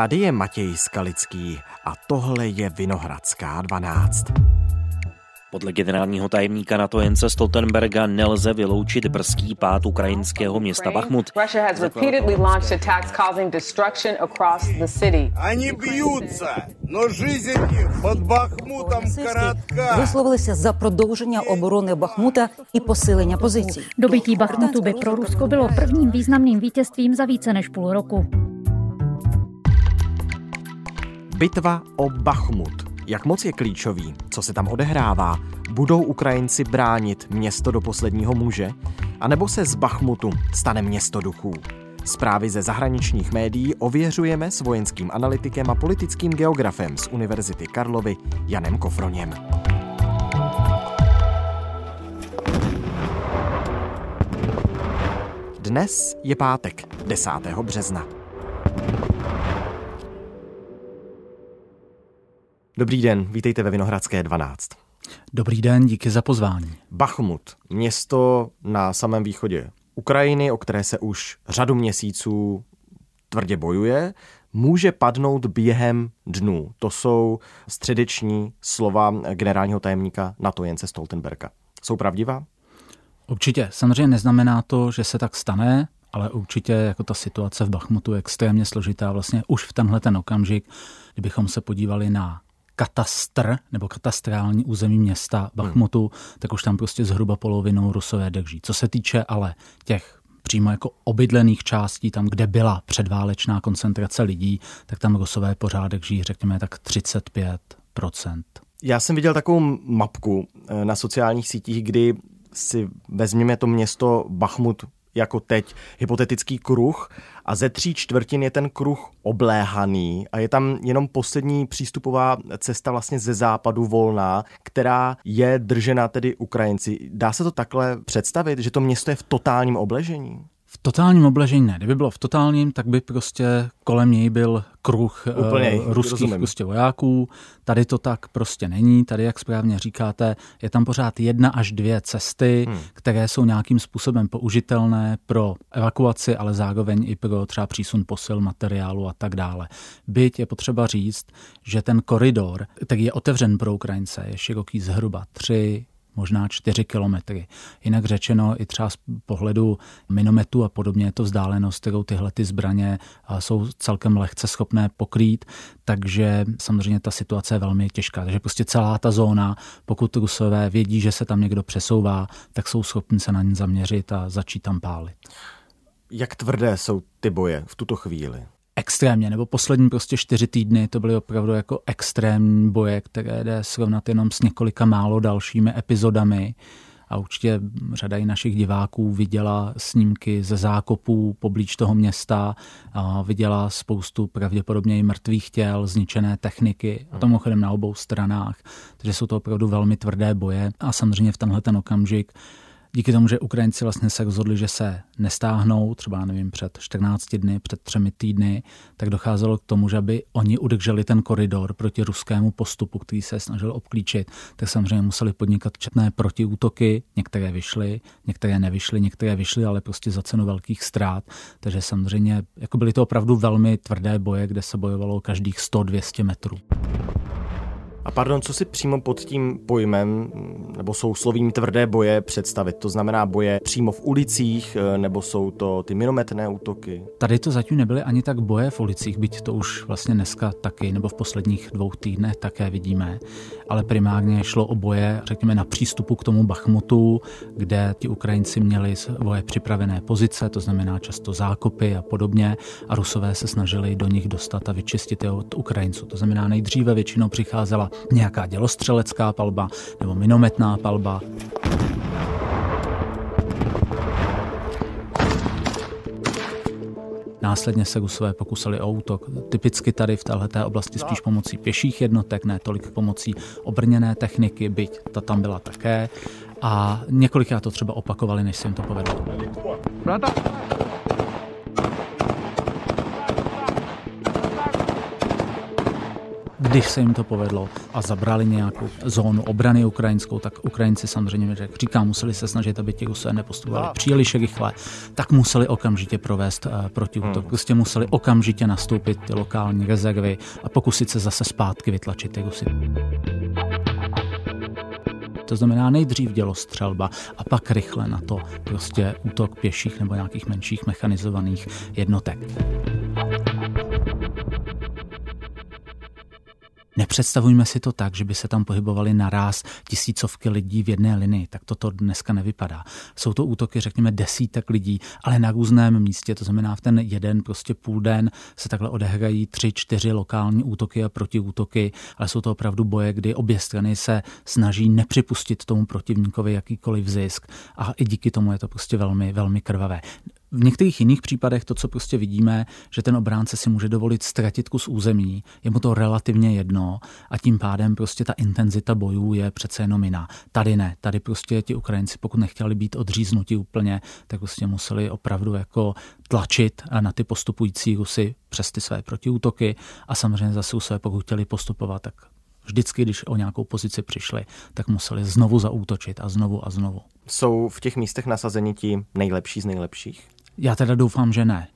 Tady je Matěj Skalický a tohle je Vinohradská 12. Podle generálního tajemníka NATO Jence Stoltenberga nelze vyloučit brzký pád ukrajinského města Bachmut. Они бьются, но жизнь под Бахмутом коротка. Висловилися за продовження оборони Бахмута і посилення позицій. Dobytí Bachmutu by pro Rusko bylo prvním významným vítězstvím za více než půl roku. Bitva o Bachmut. Jak moc je klíčový? Co se tam odehrává? Budou Ukrajinci bránit město do posledního muže? A nebo se z Bachmutu stane město duchů? Zprávy ze zahraničních médií ověřujeme s vojenským analytikem a politickým geografem z Univerzity Karlovy Janem Kofroněm. Dnes je pátek, 10. března. Dobrý den, vítejte ve Vinohradské 12. Dobrý den, díky za pozvání. Bachmut, město na samém východě Ukrajiny, o které se už řadu měsíců tvrdě bojuje, může padnout během dnů. To jsou středeční slova generálního tajemníka NATO Jence Stoltenberga. Jsou pravdivá? Určitě. Samozřejmě neznamená to, že se tak stane, ale určitě jako ta situace v Bachmutu je extrémně složitá. Vlastně už v tenhle ten okamžik, kdybychom se podívali na katastr nebo katastrální území města Bachmutu, hmm. tak už tam prostě zhruba polovinou Rusové drží. Co se týče ale těch přímo jako obydlených částí, tam, kde byla předválečná koncentrace lidí, tak tam Rusové pořádek žijí, řekněme, tak 35% Já jsem viděl takovou mapku eh, na sociálních sítích, kdy si vezměme to město Bachmut jako teď hypotetický kruh a ze tří čtvrtin je ten kruh obléhaný a je tam jenom poslední přístupová cesta vlastně ze západu volná, která je držena tedy Ukrajinci. Dá se to takhle představit, že to město je v totálním obležení? V totálním obležení ne. Kdyby bylo v totálním, tak by prostě kolem něj byl kruh Úplně, uh, ruských prostě vojáků. Tady to tak prostě není. Tady, jak správně říkáte, je tam pořád jedna až dvě cesty, hmm. které jsou nějakým způsobem použitelné pro evakuaci, ale zároveň i pro třeba přísun posil, materiálu a tak dále. Byť je potřeba říct, že ten koridor, který je otevřen pro Ukrajince, je široký zhruba 3, možná 4 kilometry. Jinak řečeno, i třeba z pohledu minometu a podobně je to vzdálenost, kterou tyhle ty zbraně jsou celkem lehce schopné pokrýt, takže samozřejmě ta situace je velmi těžká. Takže prostě celá ta zóna, pokud Rusové vědí, že se tam někdo přesouvá, tak jsou schopni se na ně zaměřit a začít tam pálit. Jak tvrdé jsou ty boje v tuto chvíli? Extrémně, nebo poslední prostě čtyři týdny to byly opravdu jako extrémní boje, které jde srovnat jenom s několika málo dalšími epizodami. A určitě řada i našich diváků viděla snímky ze zákopů poblíž toho města, a viděla spoustu pravděpodobně i mrtvých těl, zničené techniky, a to mimochodem na obou stranách, takže jsou to opravdu velmi tvrdé boje. A samozřejmě v tenhle ten okamžik díky tomu, že Ukrajinci vlastně se rozhodli, že se nestáhnou, třeba nevím, před 14 dny, před třemi týdny, tak docházelo k tomu, že aby oni udrželi ten koridor proti ruskému postupu, který se snažil obklíčit, tak samozřejmě museli podnikat četné protiútoky, některé vyšly, některé nevyšly, některé vyšly, ale prostě za cenu velkých ztrát. Takže samozřejmě jako byly to opravdu velmi tvrdé boje, kde se bojovalo každých 100-200 metrů. A pardon, co si přímo pod tím pojmem nebo souslovím tvrdé boje představit? To znamená boje přímo v ulicích, eh, nebo jsou to ty minometné útoky? Tady to zatím nebyly ani tak boje v ulicích, byť to už vlastně dneska taky, nebo v posledních dvou týdnech také vidíme, ale primárně šlo o boje, řekněme, na přístupu k tomu Bachmutu, kde ti Ukrajinci měli svoje připravené pozice, to znamená často zákopy a podobně, a Rusové se snažili do nich dostat a vyčistit je od Ukrajinců. To znamená, nejdříve většinou přicházela nějaká dělostřelecká palba nebo minometná palba. Následně se Rusové pokusili o útok. Typicky tady v této oblasti spíš pomocí pěších jednotek, ne tolik pomocí obrněné techniky, byť ta tam byla také. A několikrát to třeba opakovali, než se jim to povedlo. Když se jim to povedlo a zabrali nějakou zónu obrany ukrajinskou, tak Ukrajinci samozřejmě, jak říkám, museli se snažit, aby ti Rusové nepostupovali příliš rychle, tak museli okamžitě provést uh, protiútok. Hmm. Prostě museli okamžitě nastoupit ty lokální rezervy a pokusit se zase zpátky vytlačit ty Rusy. To znamená nejdřív dělostřelba a pak rychle na to prostě útok pěších nebo nějakých menších mechanizovaných jednotek. Nepředstavujme si to tak, že by se tam pohybovali naraz tisícovky lidí v jedné linii, tak toto dneska nevypadá. Jsou to útoky, řekněme, desítek lidí, ale na různém místě, to znamená v ten jeden prostě půl den se takhle odehrají tři, čtyři lokální útoky a protiútoky, ale jsou to opravdu boje, kdy obě strany se snaží nepřipustit tomu protivníkovi jakýkoliv zisk a i díky tomu je to prostě velmi, velmi krvavé. V některých jiných případech to, co prostě vidíme, že ten obránce si může dovolit ztratit kus území, je mu to relativně jedno a tím pádem prostě ta intenzita bojů je přece jenom jiná. Tady ne, tady prostě ti Ukrajinci, pokud nechtěli být odříznuti úplně, tak prostě museli opravdu jako tlačit na ty postupující Rusy přes ty své protiútoky a samozřejmě zase své, pokud chtěli postupovat, tak vždycky, když o nějakou pozici přišli, tak museli znovu zaútočit a znovu a znovu. Jsou v těch místech nasazeni ti nejlepší z nejlepších? Já teda doufám, že ne.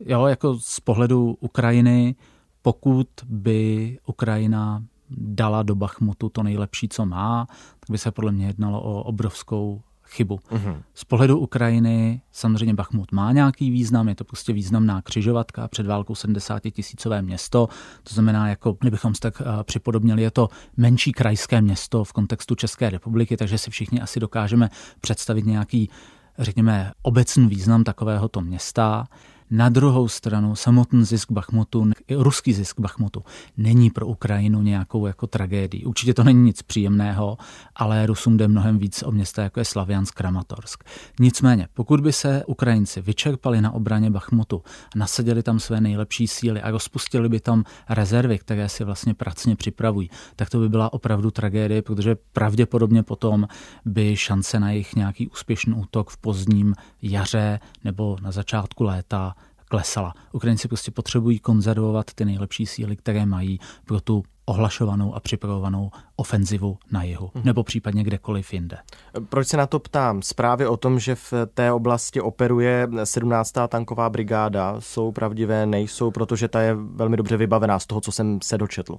Jo, jako z pohledu Ukrajiny, pokud by Ukrajina dala do Bachmutu to nejlepší, co má, tak by se podle mě jednalo o obrovskou chybu. Uh-huh. Z pohledu Ukrajiny samozřejmě Bachmut má nějaký význam, je to prostě významná křižovatka, před válkou 70 tisícové město, to znamená, jako kdybychom se tak uh, připodobnili, je to menší krajské město v kontextu České republiky, takže si všichni asi dokážeme představit nějaký řekněme, obecný význam takovéhoto města. Na druhou stranu samotný zisk Bachmutu, ruský zisk Bachmutu, není pro Ukrajinu nějakou jako tragédii. Určitě to není nic příjemného, ale Rusům jde mnohem víc o města, jako je Slaviansk, Kramatorsk. Nicméně, pokud by se Ukrajinci vyčerpali na obraně Bachmutu, nasadili tam své nejlepší síly a rozpustili by tam rezervy, které si vlastně pracně připravují, tak to by byla opravdu tragédie, protože pravděpodobně potom by šance na jejich nějaký úspěšný útok v pozdním jaře nebo na začátku léta klesala. Ukrajinci prostě potřebují konzervovat ty nejlepší síly, které mají pro tu ohlašovanou a připravovanou ofenzivu na jihu, hmm. nebo případně kdekoliv jinde. Proč se na to ptám? Zprávy o tom, že v té oblasti operuje 17. tanková brigáda, jsou pravdivé, nejsou, protože ta je velmi dobře vybavená z toho, co jsem se dočetl.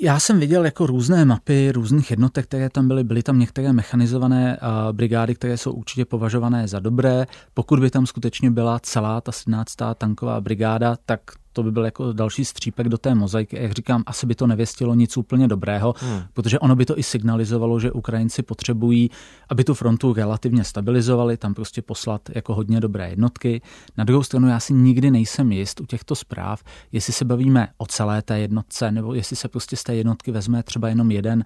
Já jsem viděl jako různé mapy různých jednotek, které tam byly. Byly tam některé mechanizované brigády, které jsou určitě považované za dobré. Pokud by tam skutečně byla celá ta 17. tanková brigáda, tak to by byl jako další střípek do té mozaiky. Jak říkám, asi by to nevěstilo nic úplně dobrého, hmm. protože ono by to i signalizovalo, že Ukrajinci potřebují, aby tu frontu relativně stabilizovali, tam prostě poslat jako hodně dobré jednotky. Na druhou stranu já si nikdy nejsem jist u těchto zpráv, jestli se bavíme o celé té jednotce, nebo jestli se prostě z té jednotky vezme třeba jenom jeden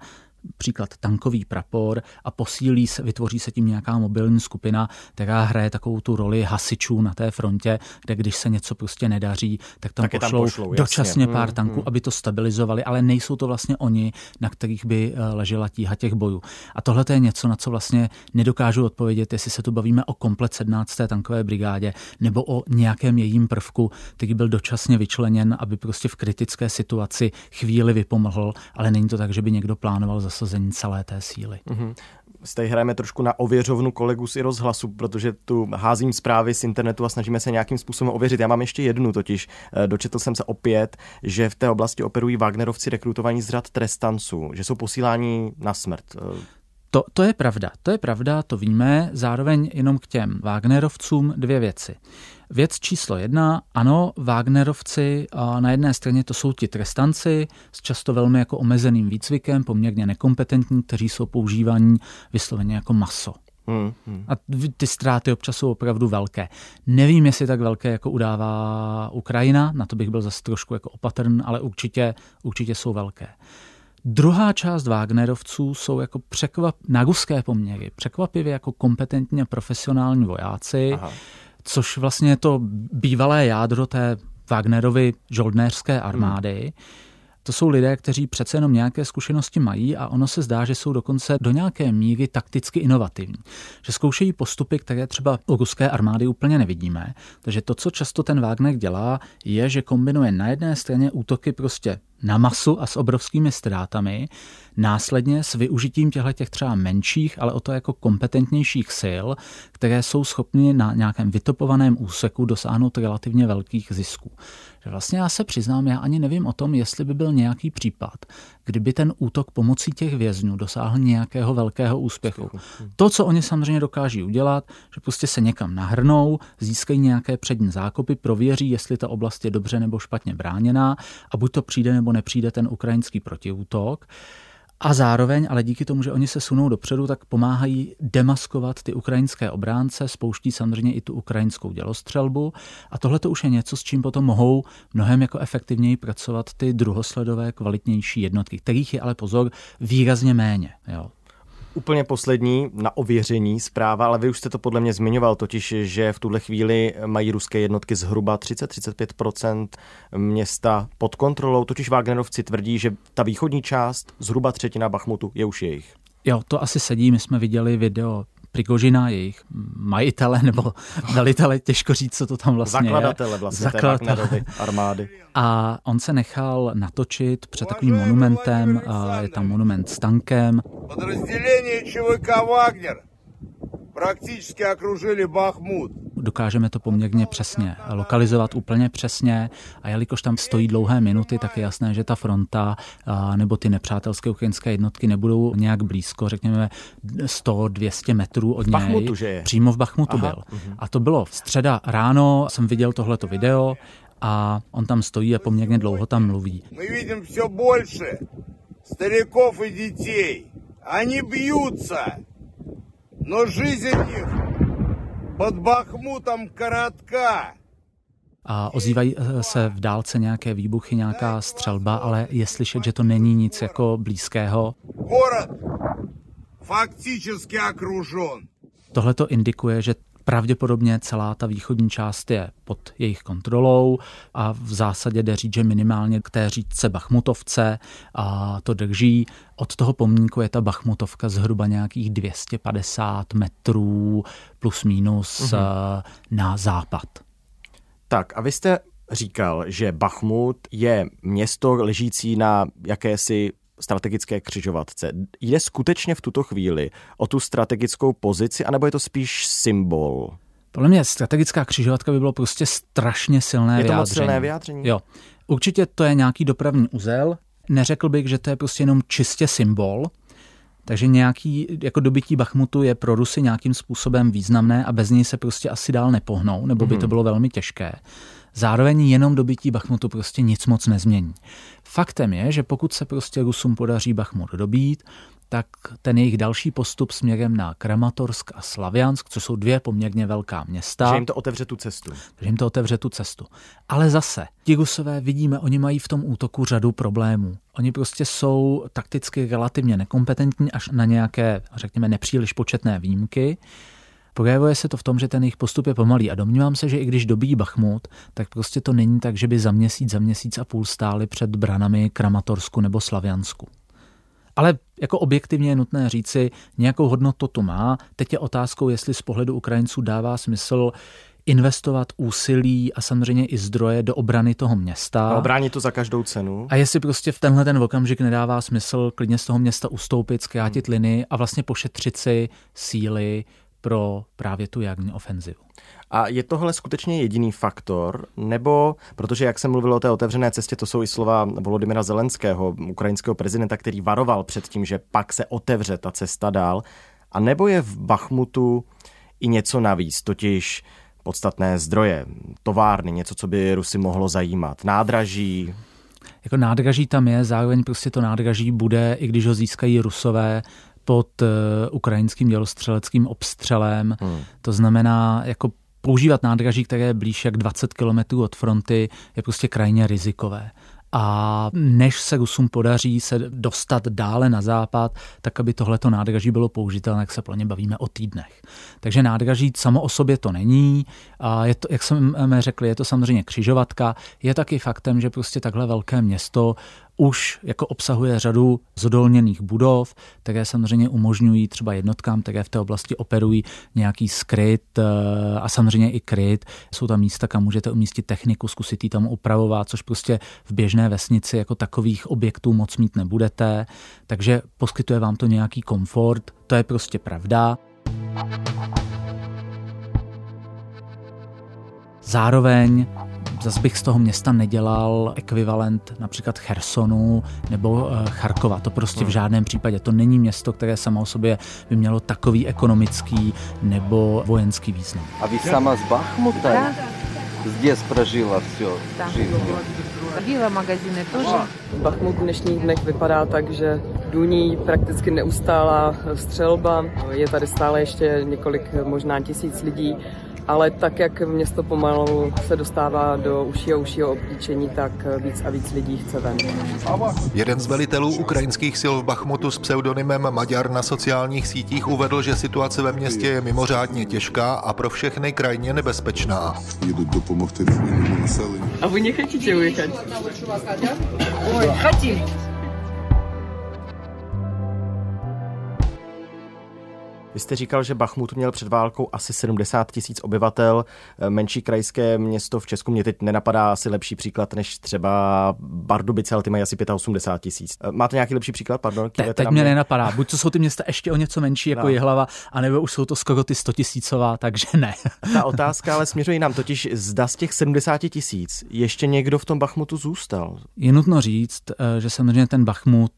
příklad tankový prapor a posílí se, vytvoří se tím nějaká mobilní skupina, která hraje takovou tu roli hasičů na té frontě, kde když se něco prostě nedaří, tak tam, tak pošlou, tam pošlou dočasně pár mm, tanků, mm. aby to stabilizovali, ale nejsou to vlastně oni, na kterých by eh, ležela tíha těch bojů. A tohle je něco, na co vlastně nedokážu odpovědět, jestli se tu bavíme o komplet 17. tankové brigádě nebo o nějakém jejím prvku, který byl dočasně vyčleněn, aby prostě v kritické situaci chvíli vypomohl, ale není to tak, že by někdo plánoval zase nasazení celé té síly. Mm-hmm. Zde hrajeme trošku na ověřovnu kolegu z rozhlasu, protože tu házím zprávy z internetu a snažíme se nějakým způsobem ověřit. Já mám ještě jednu totiž. Eh, dočetl jsem se opět, že v té oblasti operují Wagnerovci rekrutovaní z řad trestanců, že jsou posíláni na smrt. To, to je pravda, to je pravda, to víme. Zároveň jenom k těm Wagnerovcům dvě věci. Věc číslo jedna, ano, Wagnerovci na jedné straně to jsou ti trestanci s často velmi jako omezeným výcvikem, poměrně nekompetentní, kteří jsou používaní vysloveně jako maso. Hmm, hmm. A ty ztráty občas jsou opravdu velké. Nevím, jestli tak velké, jako udává Ukrajina, na to bych byl zase trošku jako opatrn, ale určitě, určitě jsou velké. Druhá část Wagnerovců jsou jako překvap, na ruské poměry překvapivě jako kompetentní a profesionální vojáci, Aha. což vlastně je to bývalé jádro té Wagnerovy žoldnéřské armády. Hmm. To jsou lidé, kteří přece jenom nějaké zkušenosti mají a ono se zdá, že jsou dokonce do nějaké míry takticky inovativní. Že zkoušejí postupy, které třeba u ruské armády úplně nevidíme. Takže to, co často ten Wagner dělá, je, že kombinuje na jedné straně útoky prostě na masu a s obrovskými ztrátami, následně s využitím těchto těch třeba menších, ale o to jako kompetentnějších sil, které jsou schopny na nějakém vytopovaném úseku dosáhnout relativně velkých zisků. Že vlastně já se přiznám, já ani nevím o tom, jestli by byl nějaký případ, kdyby ten útok pomocí těch vězňů dosáhl nějakého velkého úspěchu. To, co oni samozřejmě dokáží udělat, že prostě se někam nahrnou, získají nějaké přední zákopy, prověří, jestli ta oblast je dobře nebo špatně bráněná a buď to přijde nebo nepřijde ten ukrajinský protiútok. A zároveň, ale díky tomu, že oni se sunou dopředu, tak pomáhají demaskovat ty ukrajinské obránce, spouští samozřejmě i tu ukrajinskou dělostřelbu. A tohle to už je něco, s čím potom mohou mnohem jako efektivněji pracovat ty druhosledové kvalitnější jednotky, kterých je ale pozor výrazně méně. Jo. Úplně poslední na ověření zpráva, ale vy už jste to podle mě zmiňoval, totiž, že v tuhle chvíli mají ruské jednotky zhruba 30-35% města pod kontrolou, totiž Wagnerovci tvrdí, že ta východní část, zhruba třetina Bachmutu, je už jejich. Jo, to asi sedí. My jsme viděli video Prigožina, jejich majitele nebo velitele, těžko říct, co to tam vlastně Zakladatele vlastně Zakladatele. armády. A on se nechal natočit před takovým monumentem, je tam monument s tankem. Podrozdělení ČVK Wagner практически окружили Бахмут. Dokážeme to poměrně přesně lokalizovat úplně přesně a jelikož tam stojí dlouhé minuty, tak je jasné, že ta fronta nebo ty nepřátelské ukrajinské jednotky nebudou nějak blízko, řekněme 100-200 metrů od něj. V Bachmutu, že je? Přímo v Bachmutu Aha, byl. Uh-huh. A to bylo v středa ráno, jsem viděl tohleto video a on tam stojí a poměrně dlouho tam mluví. My vidím все больше стариков и детей. Они бьются, но жизнь их под Бахмутом коротка. A ozývají eh, se v dálce nějaké výbuchy, nějaká střelba, ale je slyšet, že to není nic jako blízkého. Город фактически окружен. Tohle to indikuje, že pravděpodobně celá ta východní část je pod jejich kontrolou a v zásadě jde říct, že minimálně k té říčce Bachmutovce a to drží. Od toho pomníku je ta Bachmutovka zhruba nějakých 250 metrů plus minus mhm. na západ. Tak a vy jste říkal, že Bachmut je město ležící na jakési strategické křižovatce. Jde skutečně v tuto chvíli o tu strategickou pozici, anebo je to spíš symbol? Podle mě strategická křižovatka by bylo prostě strašně silné je to vyjádření. Moc silné vyjádření? Jo. Určitě to je nějaký dopravní uzel. Neřekl bych, že to je prostě jenom čistě symbol, takže nějaký jako dobytí Bachmutu je pro Rusy nějakým způsobem významné a bez něj se prostě asi dál nepohnou, nebo by to mhm. bylo velmi těžké. Zároveň jenom dobytí Bachmutu prostě nic moc nezmění. Faktem je, že pokud se prostě Rusům podaří Bachmut dobít, tak ten jejich další postup směrem na Kramatorsk a Slaviansk, co jsou dvě poměrně velká města. Že jim to otevře tu cestu. Že jim to otevře tu cestu. Ale zase, ti Rusové vidíme, oni mají v tom útoku řadu problémů. Oni prostě jsou takticky relativně nekompetentní až na nějaké, řekněme, nepříliš početné výjimky. Projevuje se to v tom, že ten jejich postup je pomalý a domnívám se, že i když dobí Bachmut, tak prostě to není tak, že by za měsíc, za měsíc a půl stáli před branami Kramatorsku nebo Slaviansku. Ale jako objektivně je nutné říci, nějakou hodnotu to má. Teď je otázkou, jestli z pohledu Ukrajinců dává smysl investovat úsilí a samozřejmě i zdroje do obrany toho města. A obránit to za každou cenu. A jestli prostě v tenhle ten okamžik nedává smysl klidně z toho města ustoupit, zkrátit hmm. linii a vlastně pošetřit si síly pro právě tu jarní ofenzivu. A je tohle skutečně jediný faktor, nebo, protože jak jsem mluvil o té otevřené cestě, to jsou i slova Volodymyra Zelenského, ukrajinského prezidenta, který varoval před tím, že pak se otevře ta cesta dál, a nebo je v Bachmutu i něco navíc, totiž podstatné zdroje, továrny, něco, co by Rusy mohlo zajímat, nádraží, jako nádraží tam je, zároveň prostě to nádraží bude, i když ho získají Rusové, pod uh, ukrajinským dělostřeleckým obstřelem. Hmm. To znamená, jako používat nádraží, které je blíž jak 20 km od fronty, je prostě krajně rizikové. A než se Rusům podaří se dostat dále na západ, tak aby tohleto nádraží bylo použitelné, jak se pro ně bavíme o týdnech. Takže nádraží samo o sobě to není. A je to, jak jsme řekli, je to samozřejmě křižovatka. Je taky faktem, že prostě takhle velké město už jako obsahuje řadu zodolněných budov, které samozřejmě umožňují třeba jednotkám, které v té oblasti operují nějaký skryt eh, a samozřejmě i kryt. Jsou tam místa, kam můžete umístit techniku, zkusit ji tam upravovat, což prostě v běžné vesnici jako takových objektů moc mít nebudete. Takže poskytuje vám to nějaký komfort, to je prostě pravda. Zároveň zase bych z toho města nedělal ekvivalent například Chersonu nebo eh, Charkova. To prostě v hmm. žádném případě. To není město, které samo o sobě by mělo takový ekonomický nebo vojenský význam. A vy sama z Bachmuta? Здесь прожила все жизнь. Ходила magazíny тоже. Bachmut v dnešních dnech vypadá tak, že důní prakticky neustálá střelba. Je tady stále ještě několik, možná tisíc lidí ale tak, jak město pomalu se dostává do užšího užšího obklíčení, tak víc a víc lidí chce ven. Jeden z velitelů ukrajinských sil v Bachmutu s pseudonymem Maďar na sociálních sítích uvedl, že situace ve městě je mimořádně těžká a pro všechny krajně nebezpečná. Jdou dopomohti цивільному населенню. A vy nechcete ujít? Ой, хотим. Vy jste říkal, že Bachmut měl před válkou asi 70 tisíc obyvatel, eh, menší krajské město v Česku. Mě teď nenapadá asi lepší příklad než třeba Bardubice, ale ty mají asi 85 tisíc. Eh, máte nějaký lepší příklad? Pardon, Te, teď mě, mě nenapadá. Buď to jsou ty města ještě o něco menší jako no. Jihlava, anebo už jsou to skoro ty 100 tisícová, takže ne. Ta otázka ale směřuje nám totiž, zda z těch 70 tisíc ještě někdo v tom Bachmutu zůstal. Je nutno říct, eh, že samozřejmě ten Bachmut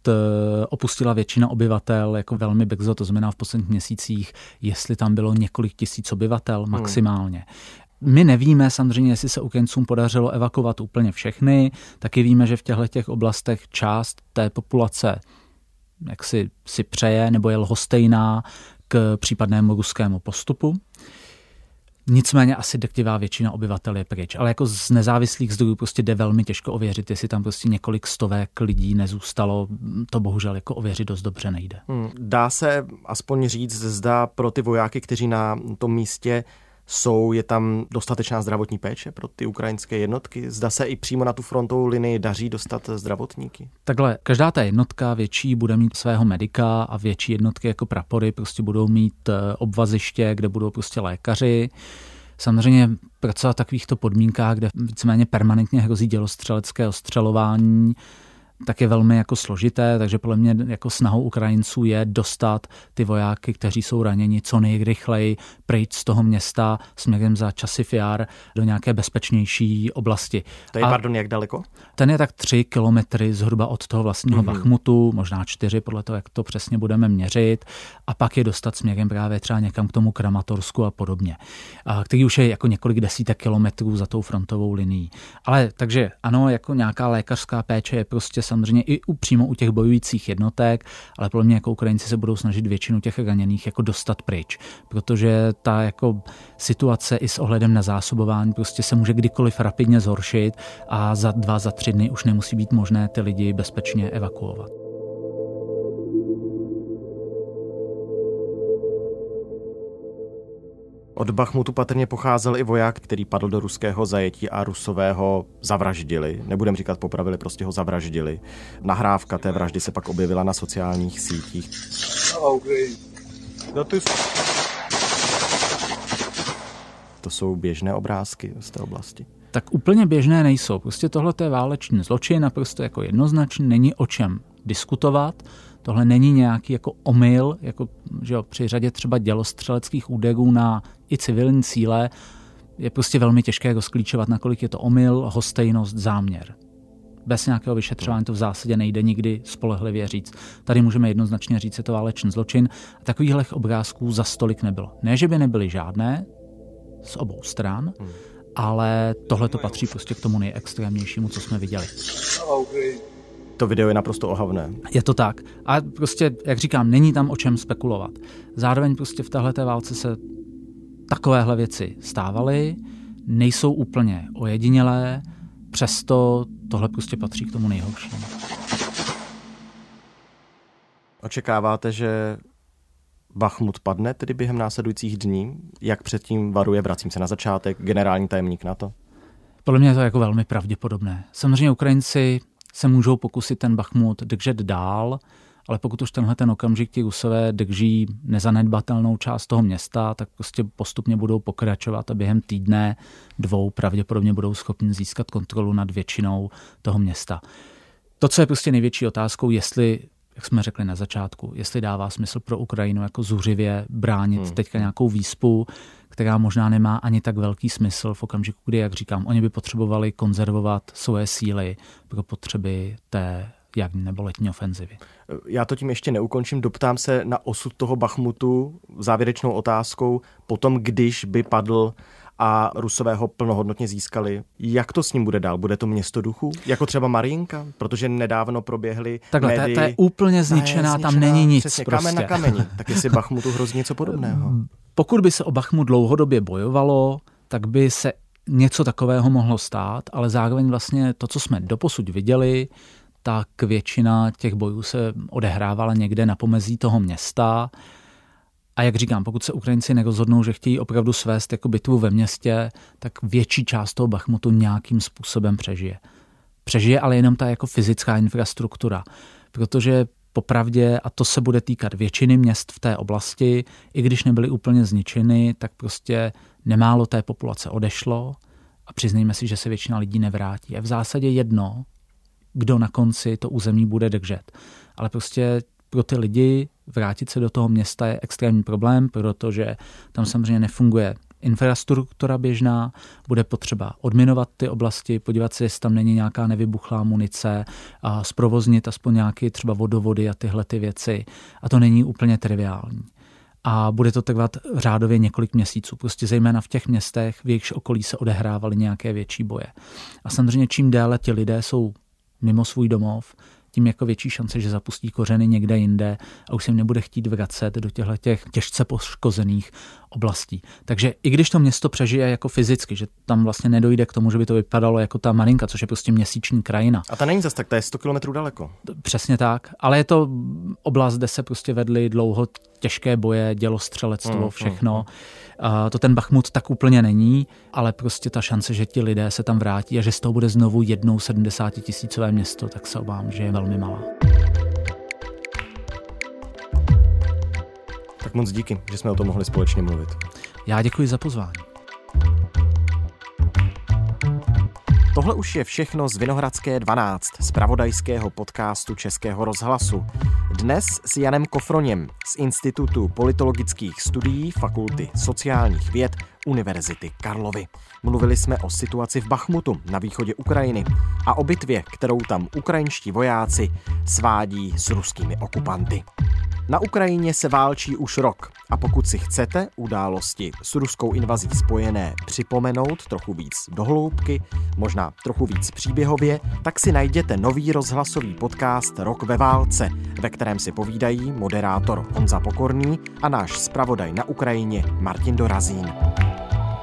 opustila většina obyvatel jako velmi brzo, to znamená v posledních měsících vesnicích, jestli tam bylo několik tisíc obyvatel hmm. maximálně. Hmm. My nevíme samozřejmě, jestli se Ukrajincům podařilo evakuovat úplně všechny, taky víme, že v těchto těch oblastech část té populace jak si, si přeje nebo je lhostejná k případnému ruskému postupu. Nicméně asi drtivá většina obyvatel je pryč. Ale jako z nezávislých zdrojů prostě jde velmi těžko ověřit, jestli tam prostě několik stovek lidí nezůstalo. To bohužel jako ověřit dost dobře nejde. Hmm. Dá se aspoň říct, zda pro ty vojáky, kteří na tom místě jsou, je tam dostatečná zdravotní péče pro ty ukrajinské jednotky? Zda se i přímo na tu frontovou linii daří dostat zdravotníky? Takhle, každá ta jednotka větší bude mít svého medika a větší jednotky jako prapory prostě budou mít eh, obvaziště, kde budou prostě lékaři. Samozřejmě pracovat v takovýchto podmínkách, kde víceméně permanentně hrozí dělostřelecké ostřelování, tak je velmi jako složité, takže podle mě jako snahou Ukrajinců je dostat ty vojáky, kteří jsou raněni co nejrychleji pryč z toho města směrem za Časifiar do nějaké bezpečnější oblasti. To je, A pardon, jak daleko? Ten je tak tři kilometry zhruba od toho vlastního mm-hmm. Bachmutu, možná čtyři, podle toho, jak to přesně budeme měřit. A pak je dostat směrem právě třeba někam k tomu Kramatorsku a podobně, a který už je jako několik desítek kilometrů za tou frontovou linií. Ale takže ano, jako nějaká lékařská péče je prostě samozřejmě i u, přímo u těch bojujících jednotek, ale podle mě jako Ukrajinci se budou snažit většinu těch raněných jako dostat pryč, protože ta jako situace i s ohledem na zásobování prostě se může kdykoliv rapidně zhoršit a za dva, za tři dny už nemusí být možné ty lidi bezpečně evakuovat. Od Bachmutu patrně pocházel i voják, který padl do ruského zajetí a rusové ho zavraždili. Nebudem říkat popravili, prostě ho zavraždili. Nahrávka té vraždy se pak objevila na sociálních sítích. To jsou běžné obrázky z té oblasti tak úplně běžné nejsou. Prostě tohle je válečný zločin, naprosto jako jednoznačný, není o čem diskutovat. Tohle není nějaký jako omyl, jako že jo, při řadě třeba dělostřeleckých úderů na i civilní cíle je prostě velmi těžké rozklíčovat, nakolik je to omyl, hostejnost, záměr. Bez nějakého vyšetřování to v zásadě nejde nikdy spolehlivě říct. Tady můžeme jednoznačně říct, že to válečný zločin. A takovýchhle obrázků za stolik nebylo. Ne, že by nebyly žádné z obou stran, hmm. ale tohle to patří prostě k tomu nejextrémnějšímu, co jsme viděli to video je naprosto ohavné. Je to tak. A prostě, jak říkám, není tam o čem spekulovat. Zároveň prostě v této válce se takovéhle věci stávaly, nejsou úplně ojedinělé, přesto tohle prostě patří k tomu nejhoršímu. Očekáváte, že Bachmut padne tedy během následujících dní? Jak předtím varuje, vracím se na začátek, generální tajemník NATO? Podle mě je to jako velmi pravděpodobné. Samozřejmě Ukrajinci se můžou pokusit ten Bachmut držet dál, ale pokud už tenhle ten okamžik ti Rusové drží nezanedbatelnou část toho města, tak prostě postupně budou pokračovat a během týdne, dvou pravděpodobně budou schopni získat kontrolu nad většinou toho města. To, co je prostě největší otázkou, jestli jak jsme řekli na začátku, jestli dává smysl pro Ukrajinu jako zuřivě bránit hmm. teďka nějakou výspu, která možná nemá ani tak velký smysl v okamžiku, kdy, jak říkám, oni by potřebovali konzervovat svoje síly pro potřeby té jarní nebo letní ofenzivy. Já to tím ještě neukončím, doptám se na osud toho Bachmutu závěrečnou otázkou, potom když by padl a Rusové ho plnohodnotně získali. Jak to s ním bude dál? Bude to město duchů? Jako třeba Marinka? Protože nedávno proběhly Takhle, médii... to, to je úplně zničená, je zničená tam není nic přesně, prostě. Kamen na kameni. Tak jestli Bachmutu hrozí něco podobného. Pokud by se o Bachmut dlouhodobě bojovalo, tak by se něco takového mohlo stát, ale zároveň vlastně to, co jsme doposud viděli, tak většina těch bojů se odehrávala někde na pomezí toho města. A jak říkám, pokud se Ukrajinci nerozhodnou, že chtějí opravdu svést jako bitvu ve městě, tak větší část toho Bachmutu nějakým způsobem přežije. Přežije ale jenom ta jako fyzická infrastruktura, protože popravdě, a to se bude týkat většiny měst v té oblasti, i když nebyly úplně zničeny, tak prostě nemálo té populace odešlo a přiznejme si, že se většina lidí nevrátí. Je v zásadě jedno, kdo na konci to území bude držet. Ale prostě pro ty lidi vrátit se do toho města je extrémní problém, protože tam samozřejmě nefunguje infrastruktura běžná, bude potřeba odminovat ty oblasti, podívat se, jestli tam není nějaká nevybuchlá munice, a zprovoznit aspoň nějaké třeba vodovody a tyhle ty věci. A to není úplně triviální. A bude to trvat řádově několik měsíců, prostě zejména v těch městech, v jejichž okolí se odehrávaly nějaké větší boje. A samozřejmě čím déle ti lidé jsou mimo svůj domov, tím jako větší šance, že zapustí kořeny někde jinde a už se jim nebude chtít vracet do těchto těch těžce poškozených oblastí. Takže i když to město přežije jako fyzicky, že tam vlastně nedojde k tomu, že by to vypadalo jako ta Marinka, což je prostě měsíční krajina. A ta není zase tak, ta je 100 kilometrů daleko. Přesně tak, ale je to oblast, kde se prostě vedly dlouho těžké boje, dělostřelectvo, mm, všechno. Mm, mm. To ten Bachmut tak úplně není, ale prostě ta šance, že ti lidé se tam vrátí a že z toho bude znovu jednou 70 tisícové město, tak se obávám, že je velmi malá. Tak moc díky, že jsme o tom mohli společně mluvit. Já děkuji za pozvání. Tohle už je všechno z Vinohradské 12, z pravodajského podcastu Českého rozhlasu. Dnes s Janem Kofroněm z Institutu politologických studií Fakulty sociálních věd Univerzity Karlovy. Mluvili jsme o situaci v Bachmutu na východě Ukrajiny a o bitvě, kterou tam ukrajinští vojáci svádí s ruskými okupanty. Na Ukrajině se válčí už rok a pokud si chcete události s ruskou invazí spojené připomenout trochu víc dohloubky, možná trochu víc příběhově, tak si najděte nový rozhlasový podcast Rok ve válce, ve kterém si povídají moderátor Honza Pokorný a náš zpravodaj na Ukrajině Martin Dorazín.